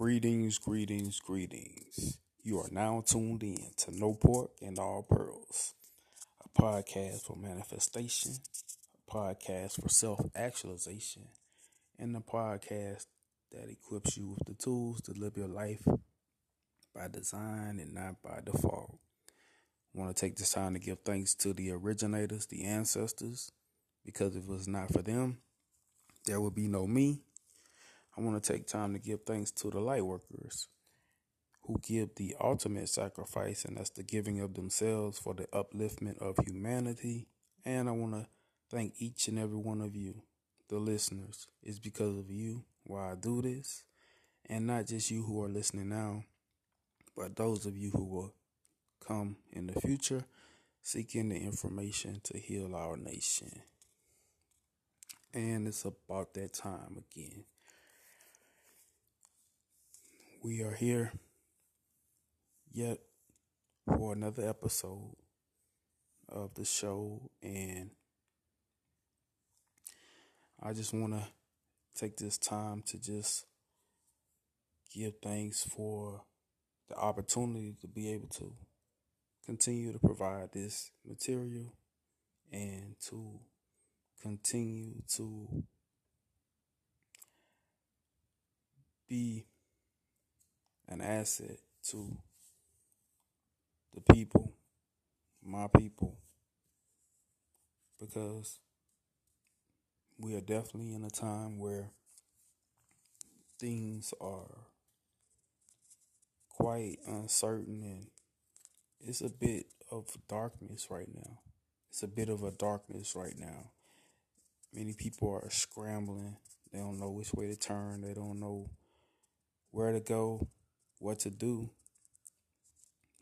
Greetings, greetings, greetings. You are now tuned in to No Pork and All Pearls, a podcast for manifestation, a podcast for self actualization, and a podcast that equips you with the tools to live your life by design and not by default. I want to take this time to give thanks to the originators, the ancestors, because if it was not for them, there would be no me I want to take time to give thanks to the light workers who give the ultimate sacrifice, and that's the giving of themselves for the upliftment of humanity. And I want to thank each and every one of you, the listeners. It's because of you why I do this, and not just you who are listening now, but those of you who will come in the future seeking the information to heal our nation. And it's about that time again we are here yet for another episode of the show and I just want to take this time to just give thanks for the opportunity to be able to continue to provide this material and to continue to be an asset to the people, my people, because we are definitely in a time where things are quite uncertain and it's a bit of darkness right now. It's a bit of a darkness right now. Many people are scrambling. They don't know which way to turn. They don't know where to go what to do.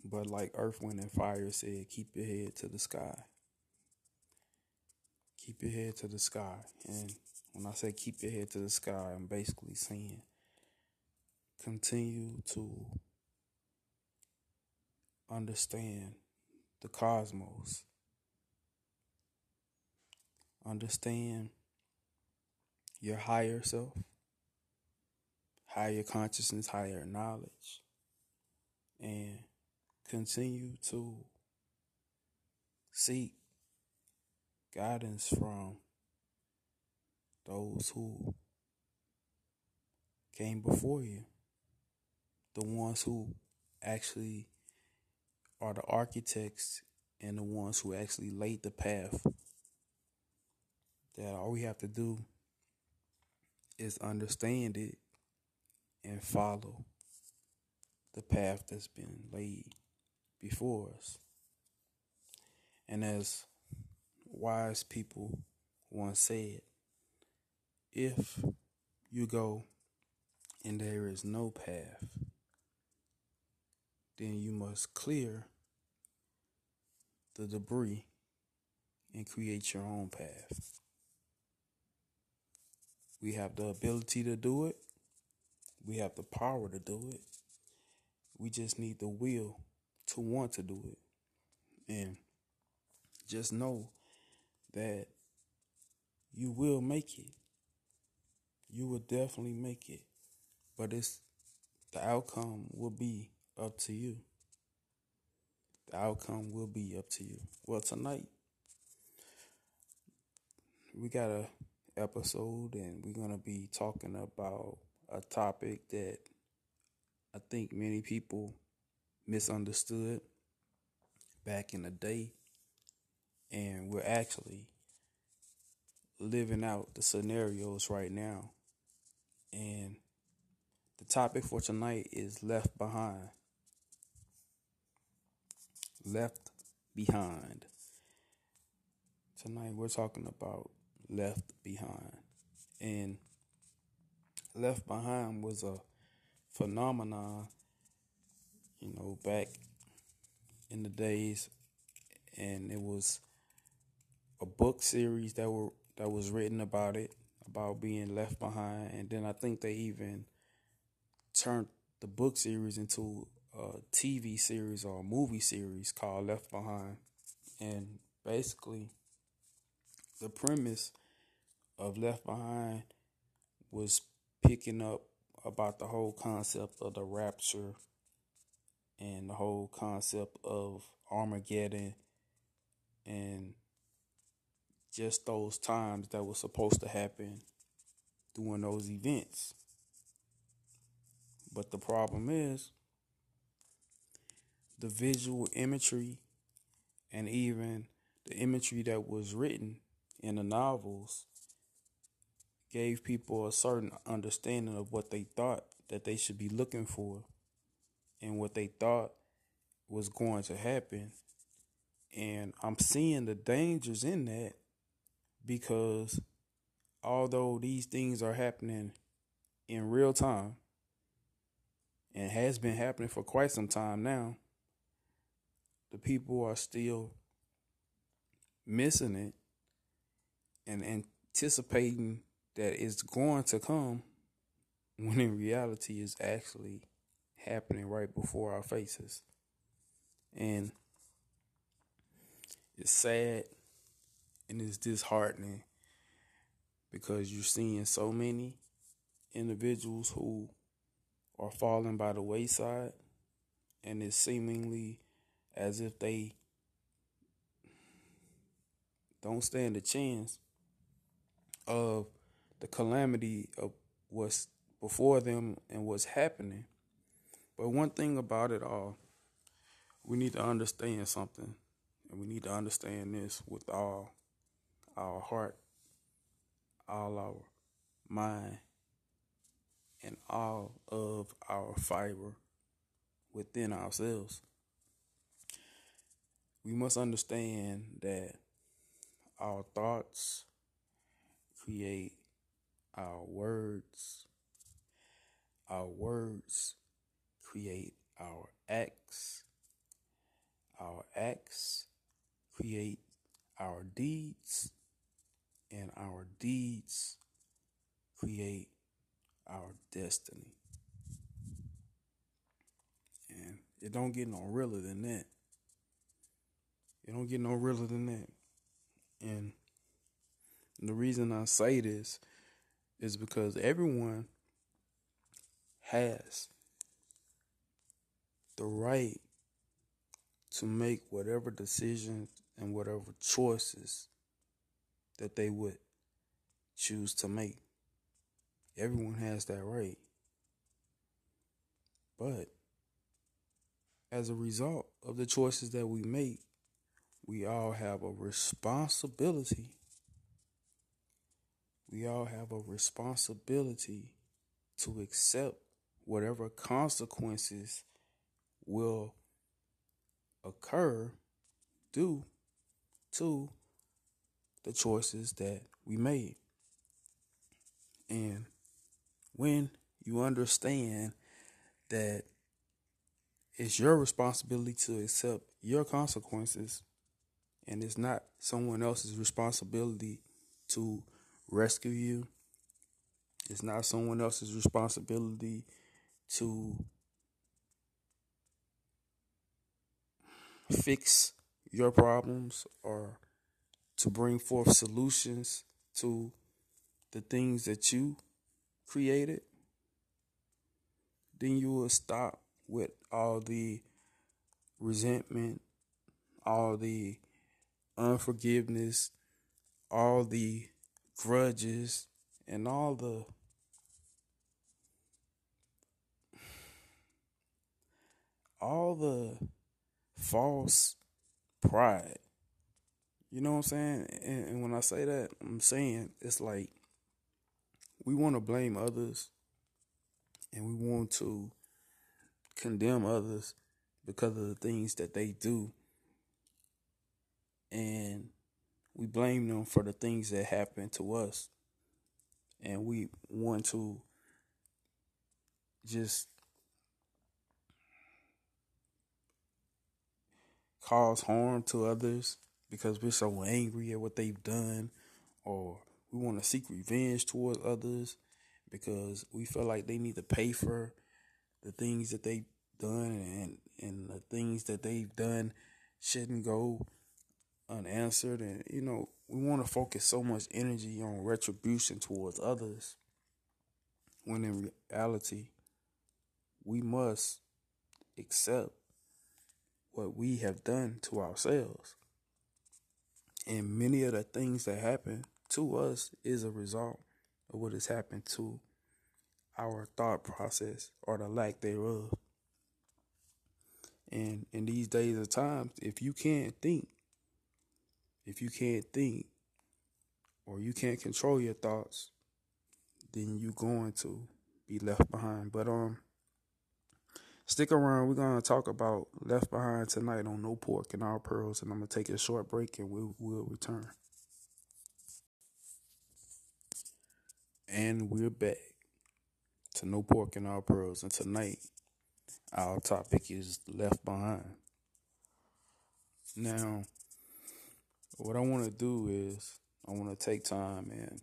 But like Earth, Wind, and Fire said, keep your head to the sky. Keep your head to the sky. And when I say keep your head to the sky, I'm basically saying continue to understand the cosmos. Understand your higher self higher consciousness, higher knowledge, and continue to seek guidance from those who came before you, the ones who actually are the architects and the ones who actually laid the path. That all we have to do is understand it and follow the path that's been laid before us. And as wise people once said, if you go and there is no path, then you must clear the debris and create your own path. We have the ability to do it. We have the power to do it. We just need the will to want to do it. And just know that you will make it. You will definitely make it. But it's the outcome will be up to you. The outcome will be up to you. Well, tonight we got a episode and we're going to be talking about a topic that I think many people misunderstood back in the day. And we're actually living out the scenarios right now. And the topic for tonight is left behind. Left behind. Tonight we're talking about left behind. And Left Behind was a phenomenon, you know, back in the days, and it was a book series that were that was written about it, about being left behind, and then I think they even turned the book series into a TV series or a movie series called Left Behind, and basically the premise of Left Behind was picking up about the whole concept of the rapture and the whole concept of Armageddon and just those times that were supposed to happen during those events. But the problem is the visual imagery and even the imagery that was written in the novels gave people a certain understanding of what they thought that they should be looking for and what they thought was going to happen. And I'm seeing the dangers in that because although these things are happening in real time and has been happening for quite some time now, the people are still missing it and anticipating that it's going to come when in reality is actually happening right before our faces. And it's sad and it's disheartening because you're seeing so many individuals who are falling by the wayside and it's seemingly as if they don't stand a chance of the calamity of what's before them and what's happening. But one thing about it all, we need to understand something, and we need to understand this with all our heart, all our mind, and all of our fiber within ourselves. We must understand that our thoughts create our words. Our words create our acts. Our acts create our deeds. And our deeds create our destiny. And it don't get no realer than that. It don't get no realer than that. And the reason I say this is because everyone has the right to make whatever decisions and whatever choices that they would choose to make. Everyone has that right. But as a result of the choices that we make, we all have a responsibility we all have a responsibility to accept whatever consequences will occur due to the choices that we made. And when you understand that it's your responsibility to accept your consequences and it's not someone else's responsibility to rescue you. It's not someone else's responsibility to fix your problems or to bring forth solutions to the things that you created, then you will stop with all the resentment, all the unforgiveness, all the grudges and all the all the false pride. You know what I'm saying? And, and, when I say that, I'm saying it's like we want to blame others and we want to condemn others because of the things that they do. And we blame them for the things that happened to us. And we want to just cause harm to others because we're so angry at what they've done or we want to seek revenge towards others because we feel like they need to pay for the things that they've done and and the things that they've done shouldn't go unanswered and you know we want to focus so much energy on retribution towards others when in reality, we must accept what we have done to ourselves. And many of the things that happen to us is a result of what has happened to our thought process or the lack thereof. And in these days of times, if you can't think, if you can't think or you can't control your thoughts, then you're going to be left behind. But um stick around, we're gonna talk about Left Behind tonight on No Pork and All Pearls, and I'm gonna take a short break and we'll we'll return. And we're back to No Pork and All Pearls, and tonight our topic is Left Behind. Now, what I want to do is I want to take time and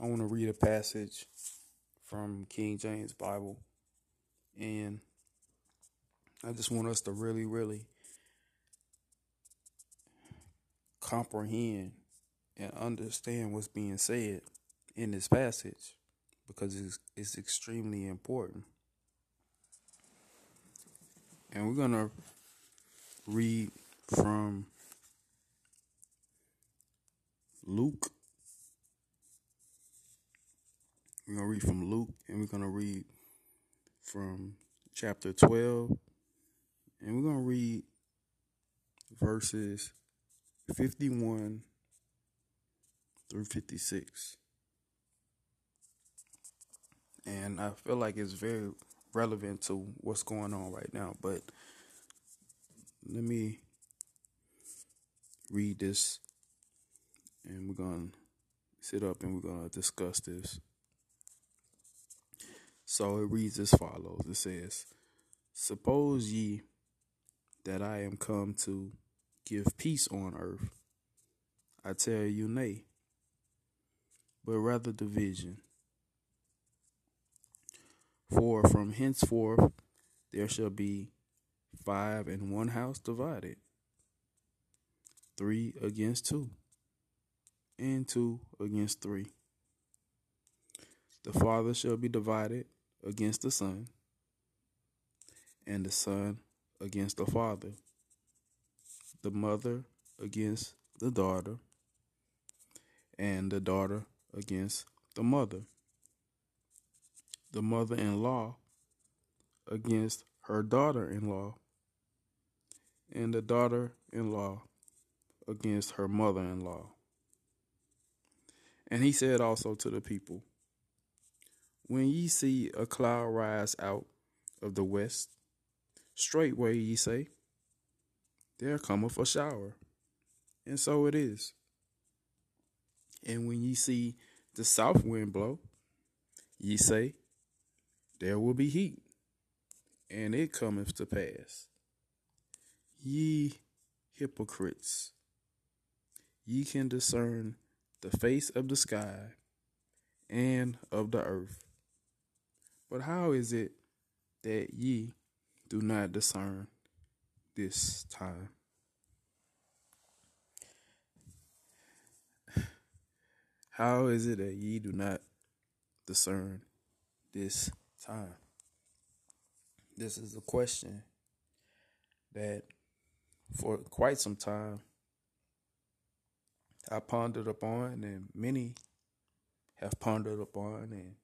I want to read a passage from King James Bible and I just want us to really really comprehend and understand what's being said in this passage because it's, it's extremely important. And we're going to read from Luke. We're going to read from Luke and we're going to read from chapter 12. And we're going to read verses 51 through 56. And I feel like it's very relevant to what's going on right now. But let me read this and we're going to sit up and we're going to discuss this. So it reads as follows It says, Suppose ye that I am come to give peace on earth. I tell you, nay, but rather division. For from henceforth there shall be five in one house divided, three against two, and two against three. The father shall be divided against the son, and the son against the father, the mother against the daughter, and the daughter against the mother the mother in law against her daughter in law, and the daughter in law against her mother in law. And he said also to the people, When ye see a cloud rise out of the west, straightway ye say, There cometh a shower. And so it is. And when ye see the south wind blow, ye say, there will be heat, and it cometh to pass. Ye hypocrites, ye can discern the face of the sky and of the earth. But how is it that ye do not discern this time? How is it that ye do not discern this time? This is a question that for quite some time I pondered upon, and many have pondered upon, and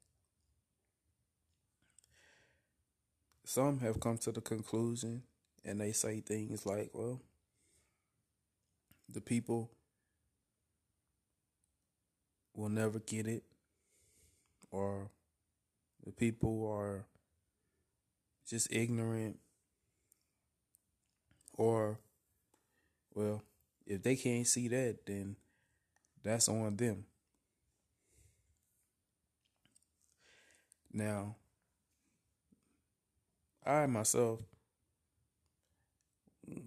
some have come to the conclusion and they say things like, well, the people will never get it, or the people are just ignorant or well if they can't see that then that's on them. Now i myself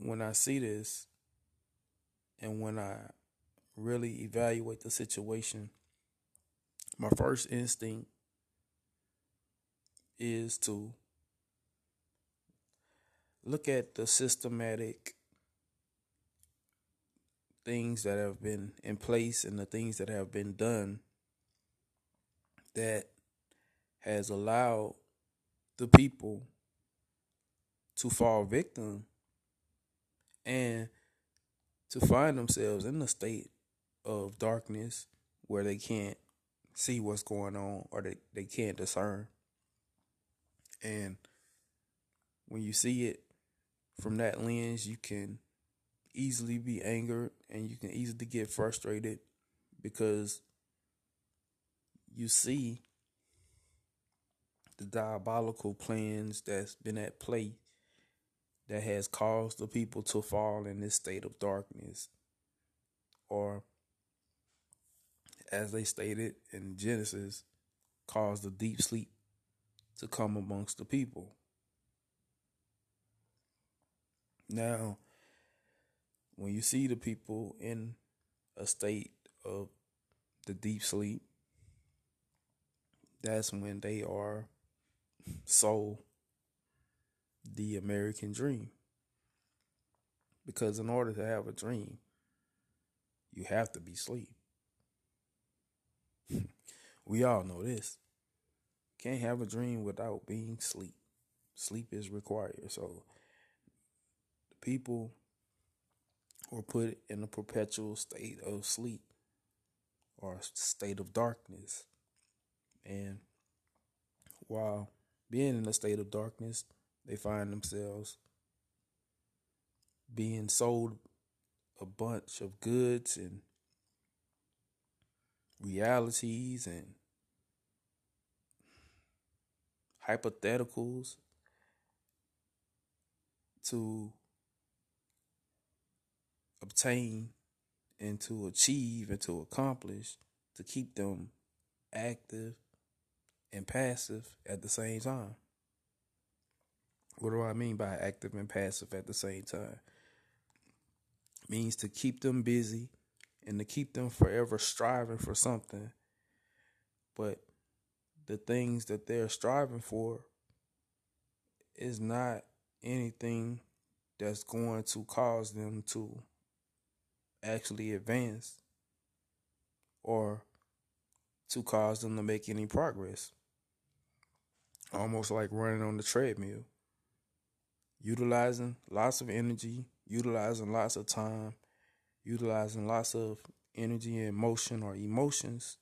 when i see this and when i really evaluate the situation my first instinct is to look at the systematic things that have been in place and the things that have been done that has allowed the people to fall victim and to find themselves in a state of darkness where they can't see what's going on or they, they can't discern. And when you see it from that lens, you can easily be angered and you can easily get frustrated because you see the diabolical plans that's been at play that has caused the people to fall in this state of darkness or as they stated in Genesis caused a deep sleep to come amongst the people. Now when you see the people in a state of the deep sleep that's when they are sold the American dream. Because in order to have a dream, you have to be asleep. we all know this. Can't have a dream without being sleep. Sleep is required. So the people were put in a perpetual state of sleep or state of darkness. And while being in a state of darkness, they find themselves being sold a bunch of goods and realities and hypotheticals to obtain and to achieve and to accomplish to keep them active and passive at the same time. What do I mean by active and passive at the same time? It means to keep them busy and to keep them forever striving for something. But the things that they're striving for is not anything that's going to cause them to actually advance or to cause them to make any progress almost like running on the treadmill, utilizing lots of energy, utilizing lots of time, utilizing lots of energy and motion or emotions,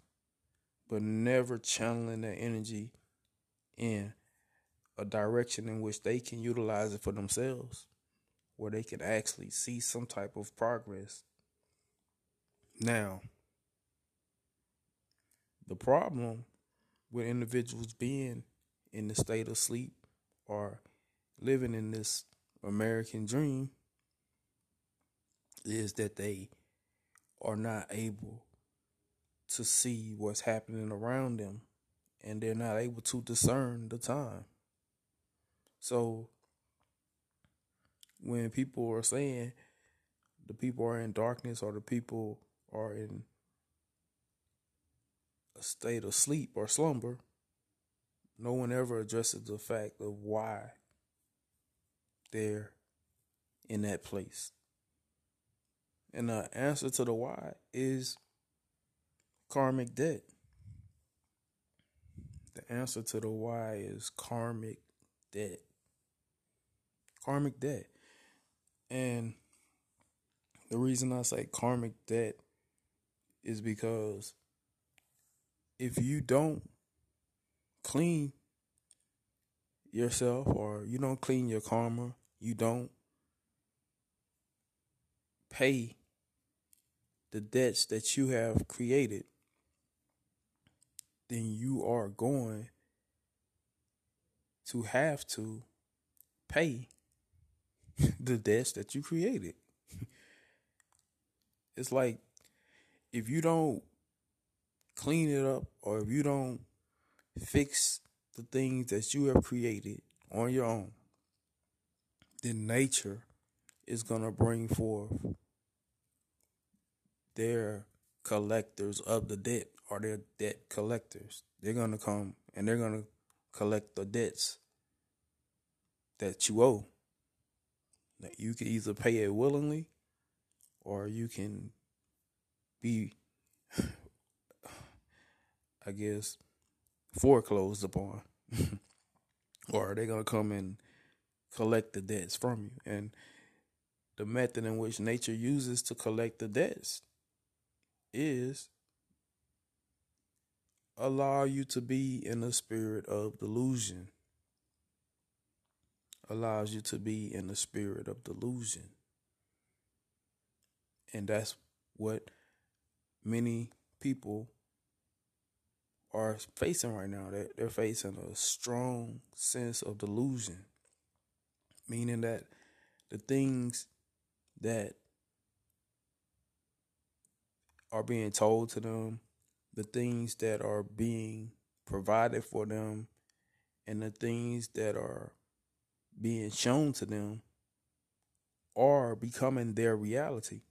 but never channeling that energy in a direction in which they can utilize it for themselves, where they can actually see some type of progress. Now, the problem with individuals being in the state of sleep or living in this American dream is that they are not able to see what's happening around them and they're not able to discern the time. So when people are saying the people are in darkness or the people are in a state of sleep or slumber, no one ever addresses the fact of why they're in that place. And the answer to the why is karmic debt. The answer to the why is karmic debt. Karmic debt. And the reason I say karmic debt is because if you don't clean yourself or you don't clean your karma, you don't pay the debts that you have created, then you are going to have to pay the debts that you created. it's like if you don't clean it up or if you don't fix the things that you have created on your own, then nature is going to bring forth their collectors of the debt or their debt collectors. They're going to come and they're going to collect the debts that you owe. Now, you can either pay it willingly or you can be, I guess, foreclosed upon, or are they gonna come and collect the debts from you? And the method in which nature uses to collect the debts is allow you to be in a spirit of delusion. Allows you to be in the spirit of delusion. And that's what many people are facing right now. They're, they're facing a strong sense of delusion, meaning that the things that are being told to them, the things that are being provided for them, and the things that are being shown to them are becoming their reality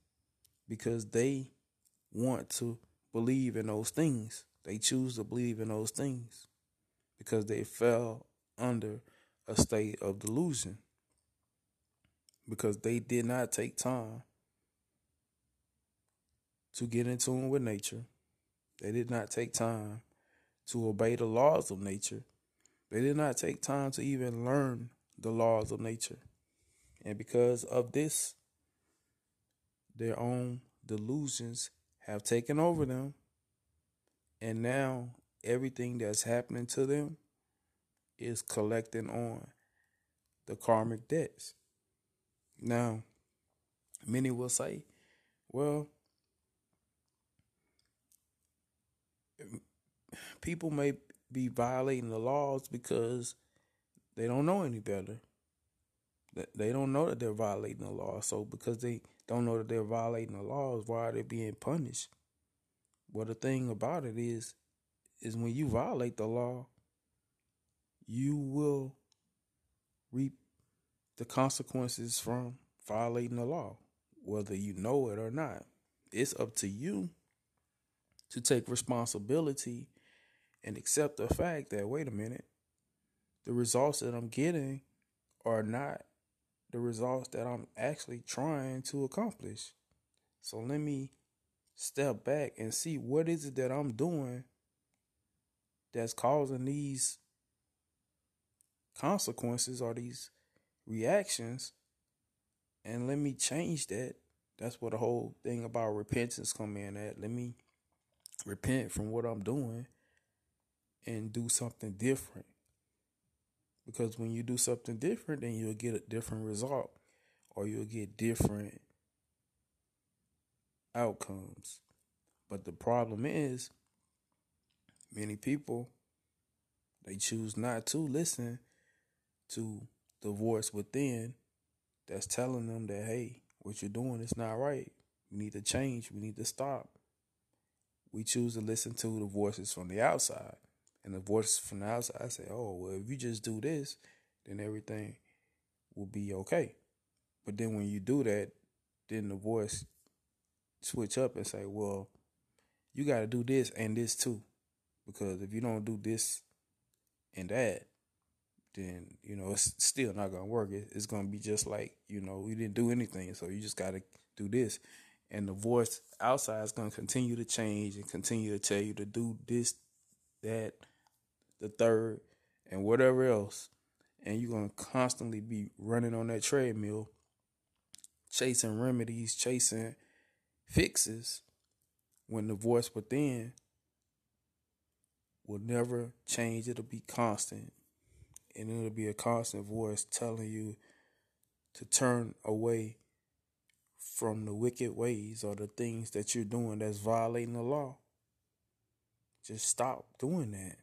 because they want to believe in those things. They choose to believe in those things because they fell under a state of delusion because they did not take time to get in tune with nature. They did not take time to obey the laws of nature. They did not take time to even learn the laws of nature. And because of this, their own delusions have taken over them. And now everything that's happening to them is collecting on the karmic debts. Now, many will say, well, people may be violating the laws because they don't know any better. They don't know that they're violating the law. So because they don't know that they're violating the laws, why are they being punished? Well, the thing about it is, is when you violate the law, you will reap the consequences from violating the law, whether you know it or not. It's up to you to take responsibility and accept the fact that, wait a minute, the results that I'm getting are not the results that I'm actually trying to accomplish. So let me step back and see what is it that I'm doing that's causing these consequences or these reactions and let me change that. That's what the whole thing about repentance come in at. Let me repent from what I'm doing and do something different. Because when you do something different, then you'll get a different result or you'll get different outcomes. But the problem is, many people, they choose not to listen to the voice within that's telling them that, hey, what you're doing is not right. We need to change. We need to stop. We choose to listen to the voices from the outside. And the voice from the outside say, oh, well, if you just do this, then everything will be okay. But then when you do that, then the voice switch up and say, well, you got to do this and this too. Because if you don't do this and that, then, you know, it's still not going to work. It's going to be just like, you know, you didn't do anything. So you just got to do this. And the voice outside is going to continue to change and continue to tell you to do this, that, the third, and whatever else. And you're going to constantly be running on that treadmill, chasing remedies, chasing fixes, when the voice within will never change. It'll be constant. And it'll be a constant voice telling you to turn away from the wicked ways or the things that you're doing that's violating the law. Just stop doing that.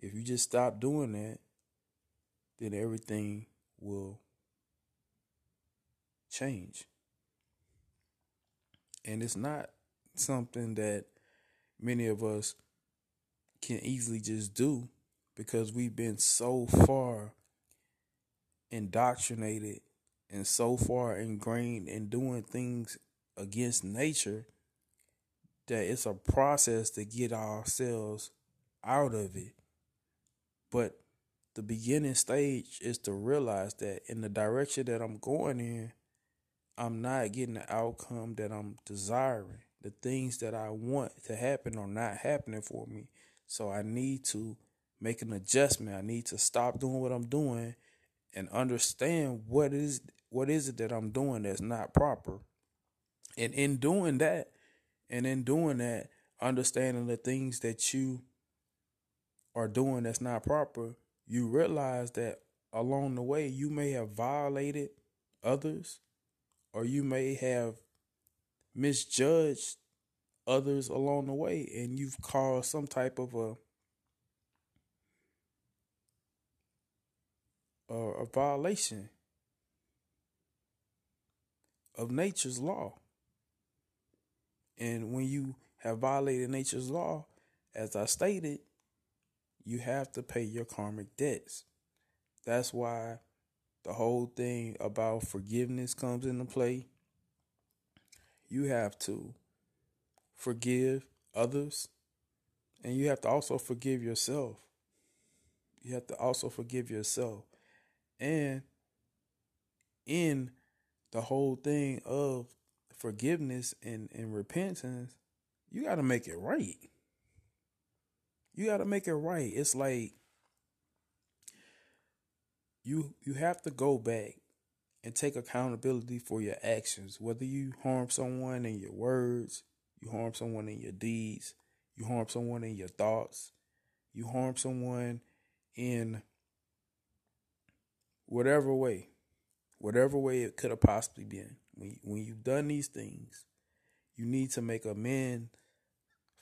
If you just stop doing that, then everything will change. And it's not something that many of us can easily just do because we've been so far indoctrinated and so far ingrained in doing things against nature that it's a process to get ourselves out of it. But the beginning stage is to realize that in the direction that I'm going in, I'm not getting the outcome that I'm desiring. The things that I want to happen are not happening for me. So I need to make an adjustment. I need to stop doing what I'm doing and understand what is what is it that I'm doing that's not proper. And in doing that, and in doing that, understanding the things that you are doing that's not proper, you realize that along the way you may have violated others or you may have misjudged others along the way and you've caused some type of a a, a violation of nature's law. And when you have violated nature's law, as I stated, you have to pay your karmic debts. That's why the whole thing about forgiveness comes into play. You have to forgive others and you have to also forgive yourself. You have to also forgive yourself. And in the whole thing of forgiveness and, and repentance, you got to make it right. You got to make it right. It's like you you have to go back and take accountability for your actions, whether you harm someone in your words, you harm someone in your deeds, you harm someone in your thoughts, you harm someone in whatever way, whatever way it could have possibly been. When when you've done these things, you need to make amends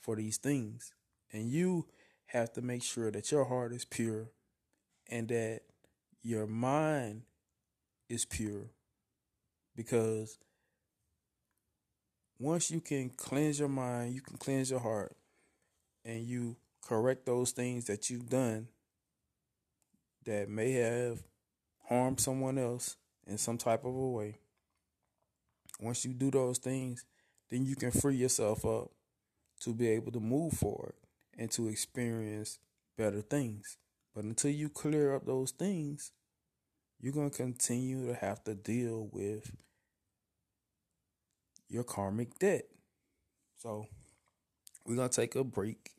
for these things, and you have to make sure that your heart is pure and that your mind is pure because once you can cleanse your mind, you can cleanse your heart, and you correct those things that you've done that may have harmed someone else in some type of a way. Once you do those things, then you can free yourself up to be able to move forward and to experience better things. But until you clear up those things, you're going to continue to have to deal with your karmic debt. So, we're going to take a break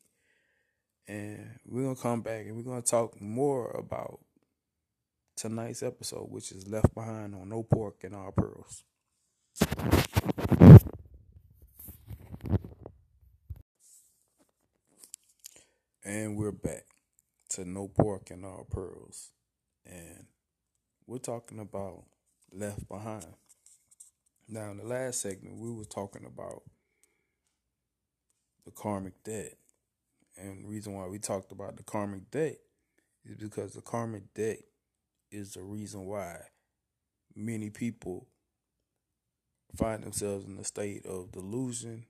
and we're going to come back and we're going to talk more about tonight's episode, which is Left Behind on No Pork and All Pearls. And we're back to No Pork and All Pearls. And we're talking about Left Behind. Now, in the last segment, we were talking about the karmic debt. And the reason why we talked about the karmic debt is because the karmic debt is the reason why many people find themselves in a state of delusion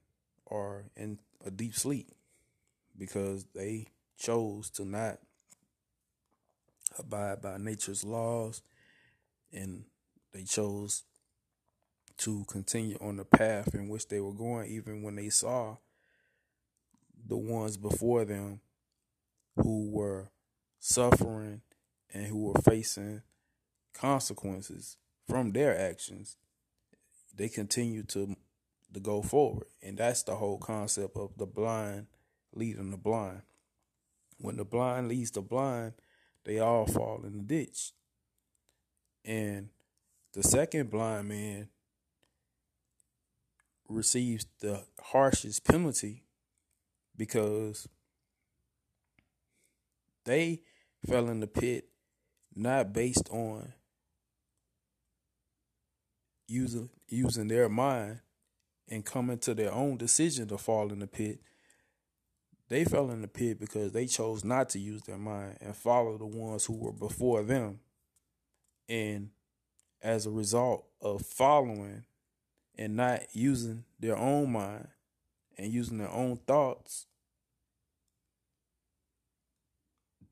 or in a deep sleep because they chose to not abide by nature's laws and they chose to continue on the path in which they were going even when they saw the ones before them who were suffering and who were facing consequences from their actions, they continued to to go forward. And that's the whole concept of the blind leading the blind. When the blind leads the blind, they all fall in the ditch. And the second blind man receives the harshest penalty because they fell in the pit not based on using using their mind and coming to their own decision to fall in the pit. They fell in the pit because they chose not to use their mind and follow the ones who were before them. And as a result of following and not using their own mind and using their own thoughts,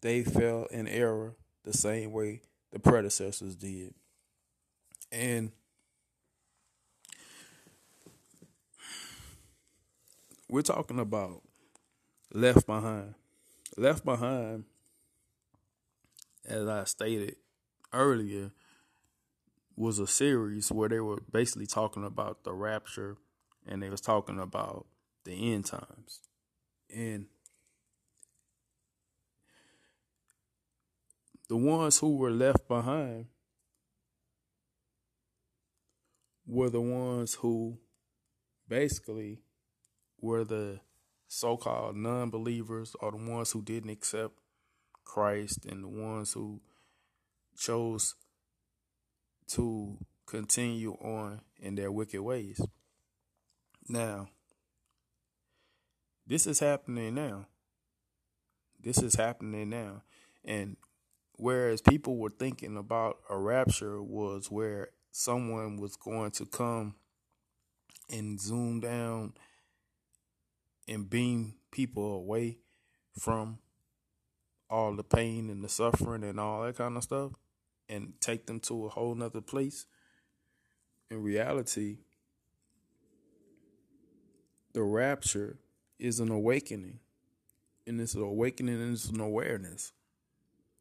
they fell in error the same way the predecessors did. And we're talking about Left Behind. Left Behind, as I stated earlier, was a series where they were basically talking about the rapture and they was talking about the end times. And the ones who were left behind were the ones who basically were the so-called non-believers or the ones who didn't accept Christ and the ones who chose to continue on in their wicked ways. Now, this is happening now. This is happening now. And whereas people were thinking about a rapture was where someone was going to come and zoom down and beam people away from all the pain and the suffering and all that kind of stuff and take them to a whole nother place. In reality, the rapture is an awakening. And it's an awakening and it's an awareness.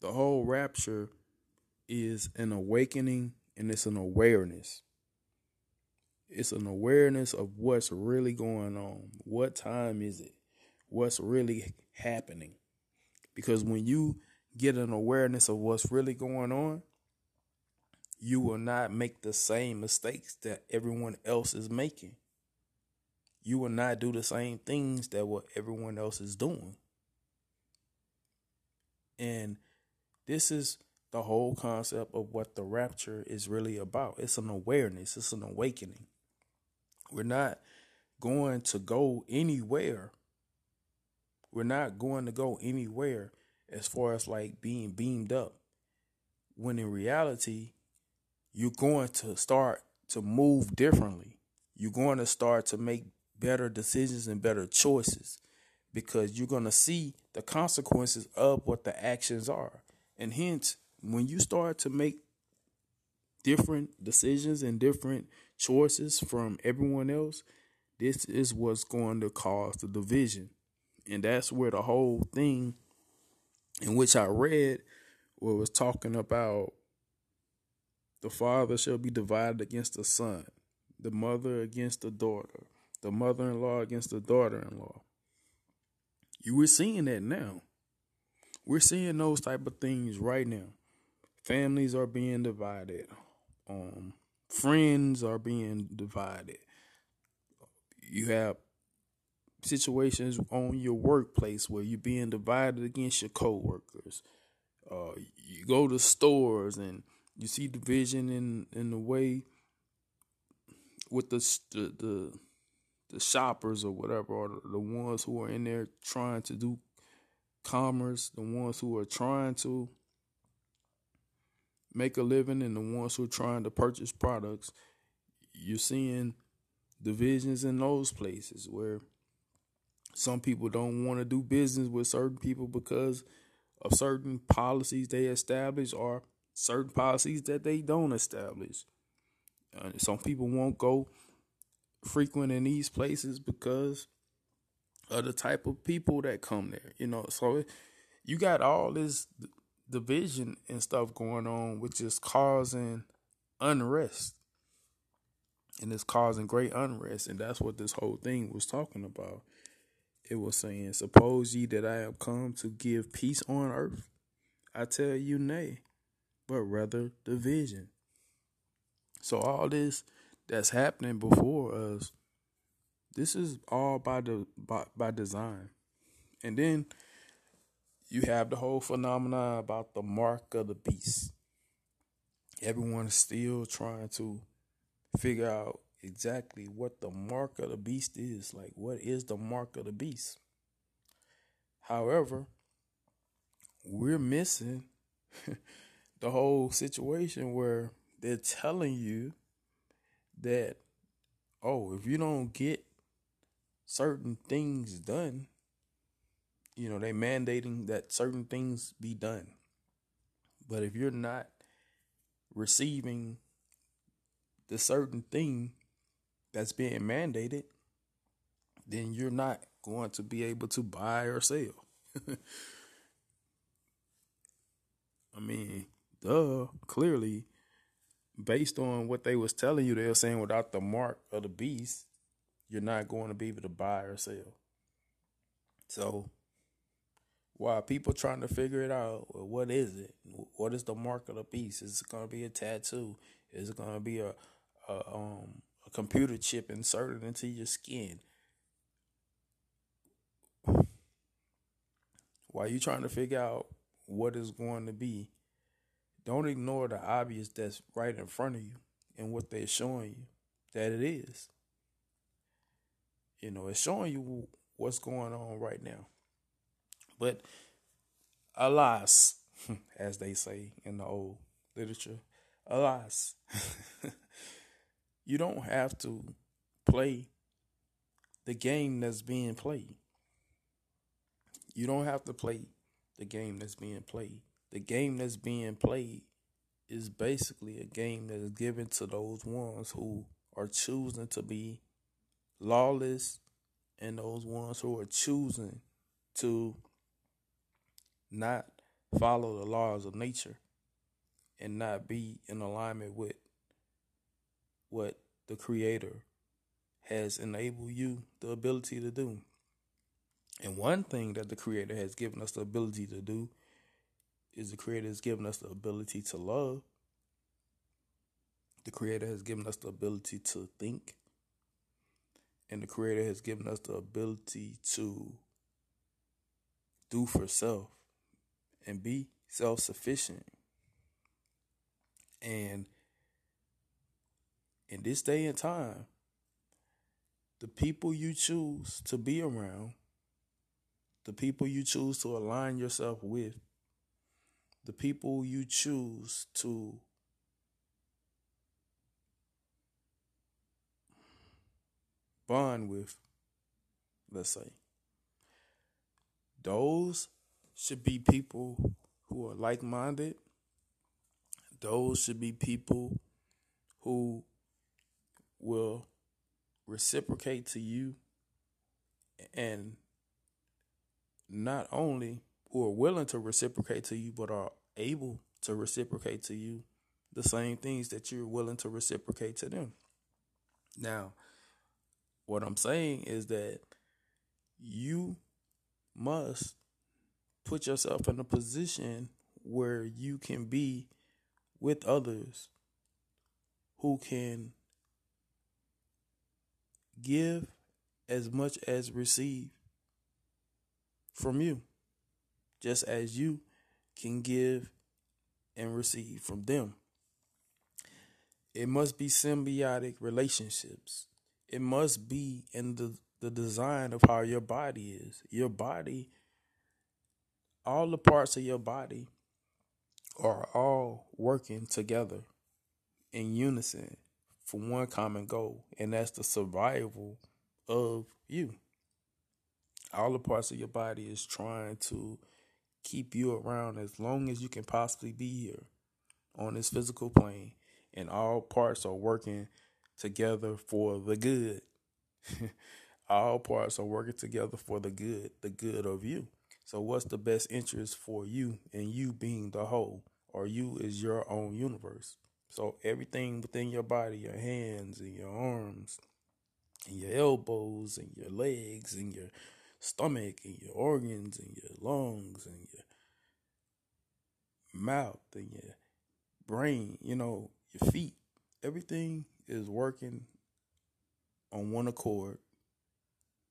The whole rapture is an awakening and it's an awareness. It's an awareness of what's really going on. What time is it? What's really happening? Because when you get an awareness of what's really going on, you will not make the same mistakes that everyone else is making. You will not do the same things that what everyone else is doing. And this is the whole concept of what the rapture is really about. It's an awareness, it's an awakening. We're not going to go anywhere. We're not going to go anywhere as far as like being beamed up. When in reality, you're going to start to move differently. You're going to start to make better decisions and better choices because you're going to see the consequences of what the actions are. And hence, when you start to make different decisions and different choices from everyone else, this is what's going to cause the division. And that's where the whole thing in which I read where was talking about the father shall be divided against the son, the mother against the daughter, the mother in law against the daughter in law. You were seeing that now. We're seeing those type of things right now. Families are being divided. Um, friends are being divided. You have situations on your workplace where you're being divided against your coworkers. Uh, you go to stores and you see division in in the way with the the the, the shoppers or whatever, or the, the ones who are in there trying to do commerce, the ones who are trying to make a living, and the ones who are trying to purchase products. You're seeing divisions in those places where some people don't want to do business with certain people because of certain policies they establish or certain policies that they don't establish. Some people won't go frequent in these places because of the type of people that come there. You know, so you got all this division and stuff going on, which is causing unrest. And it's causing great unrest. And that's what this whole thing was talking about. It was saying, Suppose ye that I have come to give peace on earth. I tell you, nay but rather division. So all this that's happening before us, this is all by the by, by design. And then you have the whole phenomenon about the mark of the beast. Everyone is still trying to figure out exactly what the mark of the beast is. Like, what is the mark of the beast? However, we're missing the whole situation where they're telling you that oh if you don't get certain things done you know they mandating that certain things be done but if you're not receiving the certain thing that's being mandated then you're not going to be able to buy or sell i mean duh, clearly, based on what they was telling you, they were saying without the mark of the beast, you're not going to be able to buy or sell. So while people trying to figure it out, well, what is it? What is the mark of the beast? Is it going to be a tattoo? Is it going to be a, a um a computer chip inserted into your skin? While you trying to figure out what is going to be, don't ignore the obvious that's right in front of you and what they're showing you that it is. You know, it's showing you what's going on right now. But alas, as they say in the old literature, alas, you don't have to play the game that's being played. You don't have to play the game that's being played. The game that's being played is basically a game that is given to those ones who are choosing to be lawless and those ones who are choosing to not follow the laws of nature and not be in alignment with what the creator has enabled you the ability to do. And one thing that the creator has given us the ability to do is the creator has given us the ability to love. The creator has given us the ability to think. And the creator has given us the ability to do for self and be self sufficient. And in this day and time, the people you choose to be around, the people you choose to align yourself with, the people you choose to bond with, let's say, those should be people who are like minded. Those should be people who will reciprocate to you and not only who are willing to reciprocate to you, but are able to reciprocate to you the same things that you're willing to reciprocate to them. Now, what I'm saying is that you must put yourself in a position where you can be with others who can give as much as receive from you, just as you can give and receive from them. It must be symbiotic relationships. It must be in the, the design of how your body is. Your body all the parts of your body are all working together in unison for one common goal, and that's the survival of you. All the parts of your body is trying to keep you around as long as you can possibly be here on this physical plane, and all parts are working together for the good. all parts are working together for the good, the good of you. So, what's the best interest for you and you being the whole, or you is your own universe? So, everything within your body, your hands and your arms, and your elbows and your legs and your stomach and your organs and your lungs and your mouth and your brain, you know, your feet, everything is working on one accord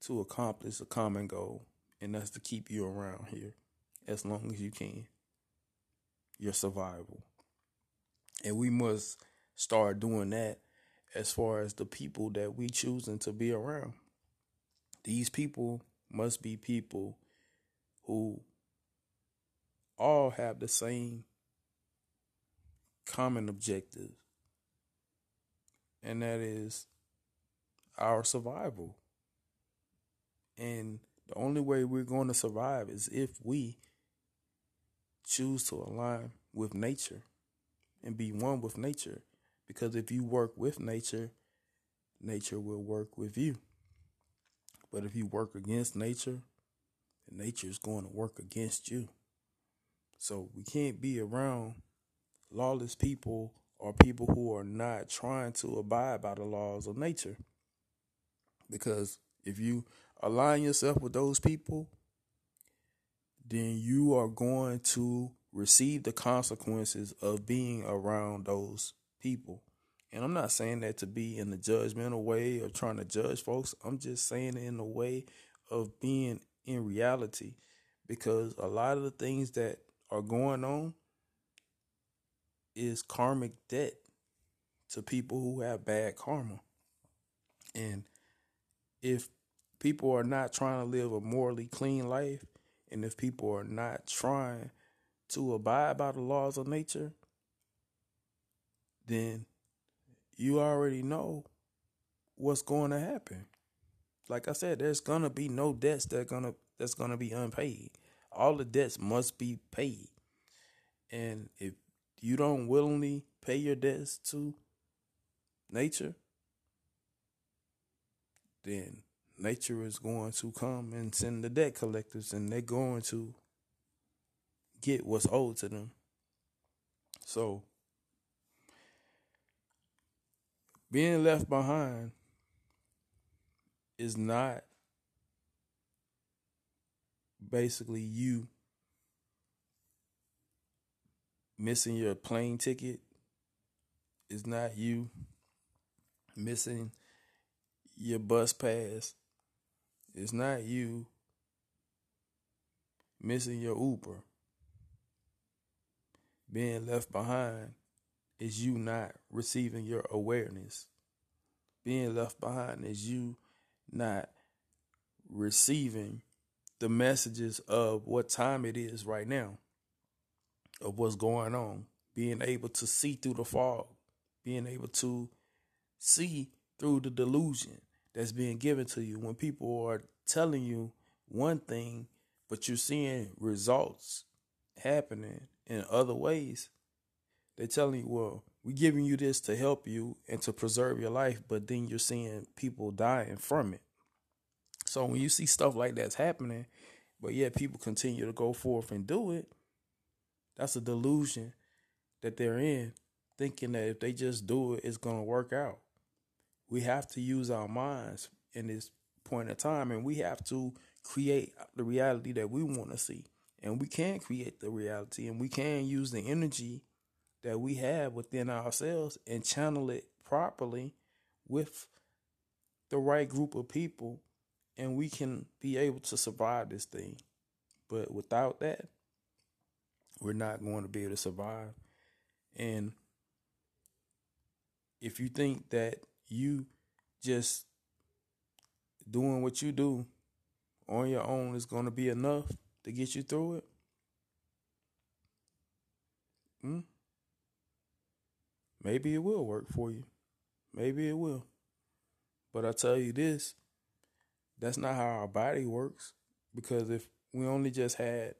to accomplish a common goal and that's to keep you around here as long as you can. Your survival. And we must start doing that as far as the people that we choosing to be around. These people must be people who all have the same common objective, and that is our survival. And the only way we're going to survive is if we choose to align with nature and be one with nature. Because if you work with nature, nature will work with you. But if you work against nature, nature is going to work against you. So we can't be around lawless people or people who are not trying to abide by the laws of nature. Because if you align yourself with those people, then you are going to receive the consequences of being around those people. And I'm not saying that to be in the judgmental way of trying to judge folks. I'm just saying it in the way of being in reality because a lot of the things that are going on is karmic debt to people who have bad karma. And if people are not trying to live a morally clean life, and if people are not trying to abide by the laws of nature, then you already know what's going to happen. Like I said, there's gonna be no debts that gonna that's gonna be unpaid. All the debts must be paid. And if you don't willingly pay your debts to nature, then nature is going to come and send the debt collectors and they're going to get what's owed to them. So being left behind is not basically you missing your plane ticket it's not you missing your bus pass it's not you missing your uber being left behind. Is you not receiving your awareness. Being left behind is you not receiving the messages of what time it is right now, of what's going on, being able to see through the fog, being able to see through the delusion that's being given to you when people are telling you one thing, but you're seeing results happening in other ways. They're telling you, well, we're giving you this to help you and to preserve your life, but then you're seeing people dying from it. So when you see stuff like that's happening, but yet people continue to go forth and do it, that's a delusion that they're in, thinking that if they just do it, it's going to work out. We have to use our minds in this point of time, and we have to create the reality that we want to see. And we can create the reality, and we can use the energy that we have within ourselves and channel it properly with the right group of people and we can be able to survive this thing. But without that, we're not going to be able to survive. And if you think that you just doing what you do on your own is going to be enough to get you through it, hmm? maybe it will work for you. Maybe it will. But I tell you this that's not how our body works. Because if we only just had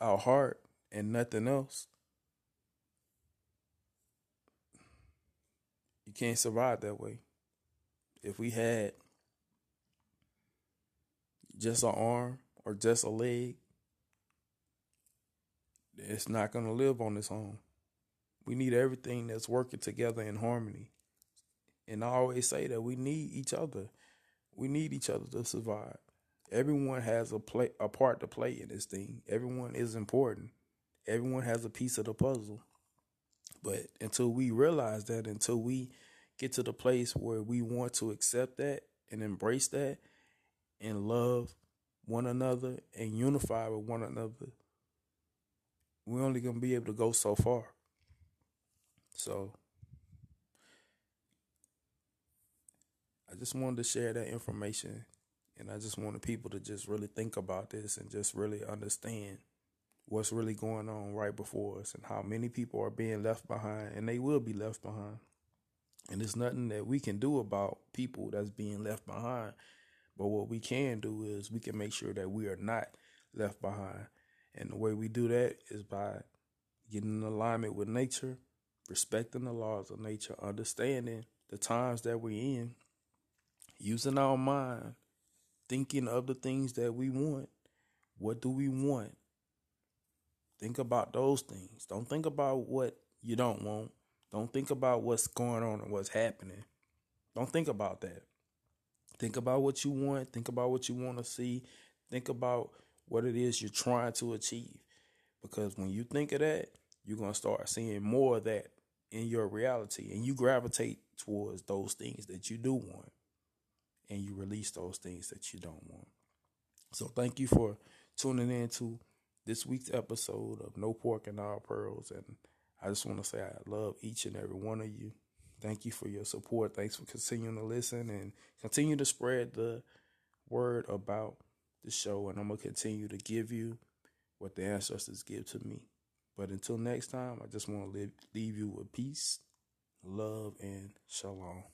our heart and nothing else, can't survive that way. If we had just an arm or just a leg, it's not going to live on its own. We need everything that's working together in harmony. And I always say that we need each other. We need each other to survive. Everyone has a play a part to play in this thing. Everyone is important. Everyone has a piece of the puzzle. But until we realize that, until we get to the place where we want to accept that and embrace that and love one another and unify with one another, we're only going to be able to go so far. So I just wanted to share that information. And I just wanted people to just really think about this and just really understand what's really going on right before us and how many people are being left behind and they will be left behind. And it's nothing that we can do about people that's being left behind. But what we can do is we can make sure that we are not left behind. And the way we do that is by getting in alignment with nature, respecting the laws of nature, understanding the times that we're in, using our mind, thinking of the things that we want. What do we want? Think about those things. Don't think about what you don't want. Don't think about what's going on and what's happening. Don't think about that. Think about what you want. Think about what you want to see. Think about what it is you're trying to achieve. Because when you think of that, you're going to start seeing more of that in your reality and you gravitate towards those things that you do want and you release those things that you don't want. So thank you for tuning in to this week's episode of No Pork and All Pearls. And I just want to say I love each and every one of you. Thank you for your support. Thanks for continuing to listen and continue to spread the word about the show. And I'm going to continue to give you what the ancestors give to me. But until next time, I just want to leave you with peace, love, and shalom.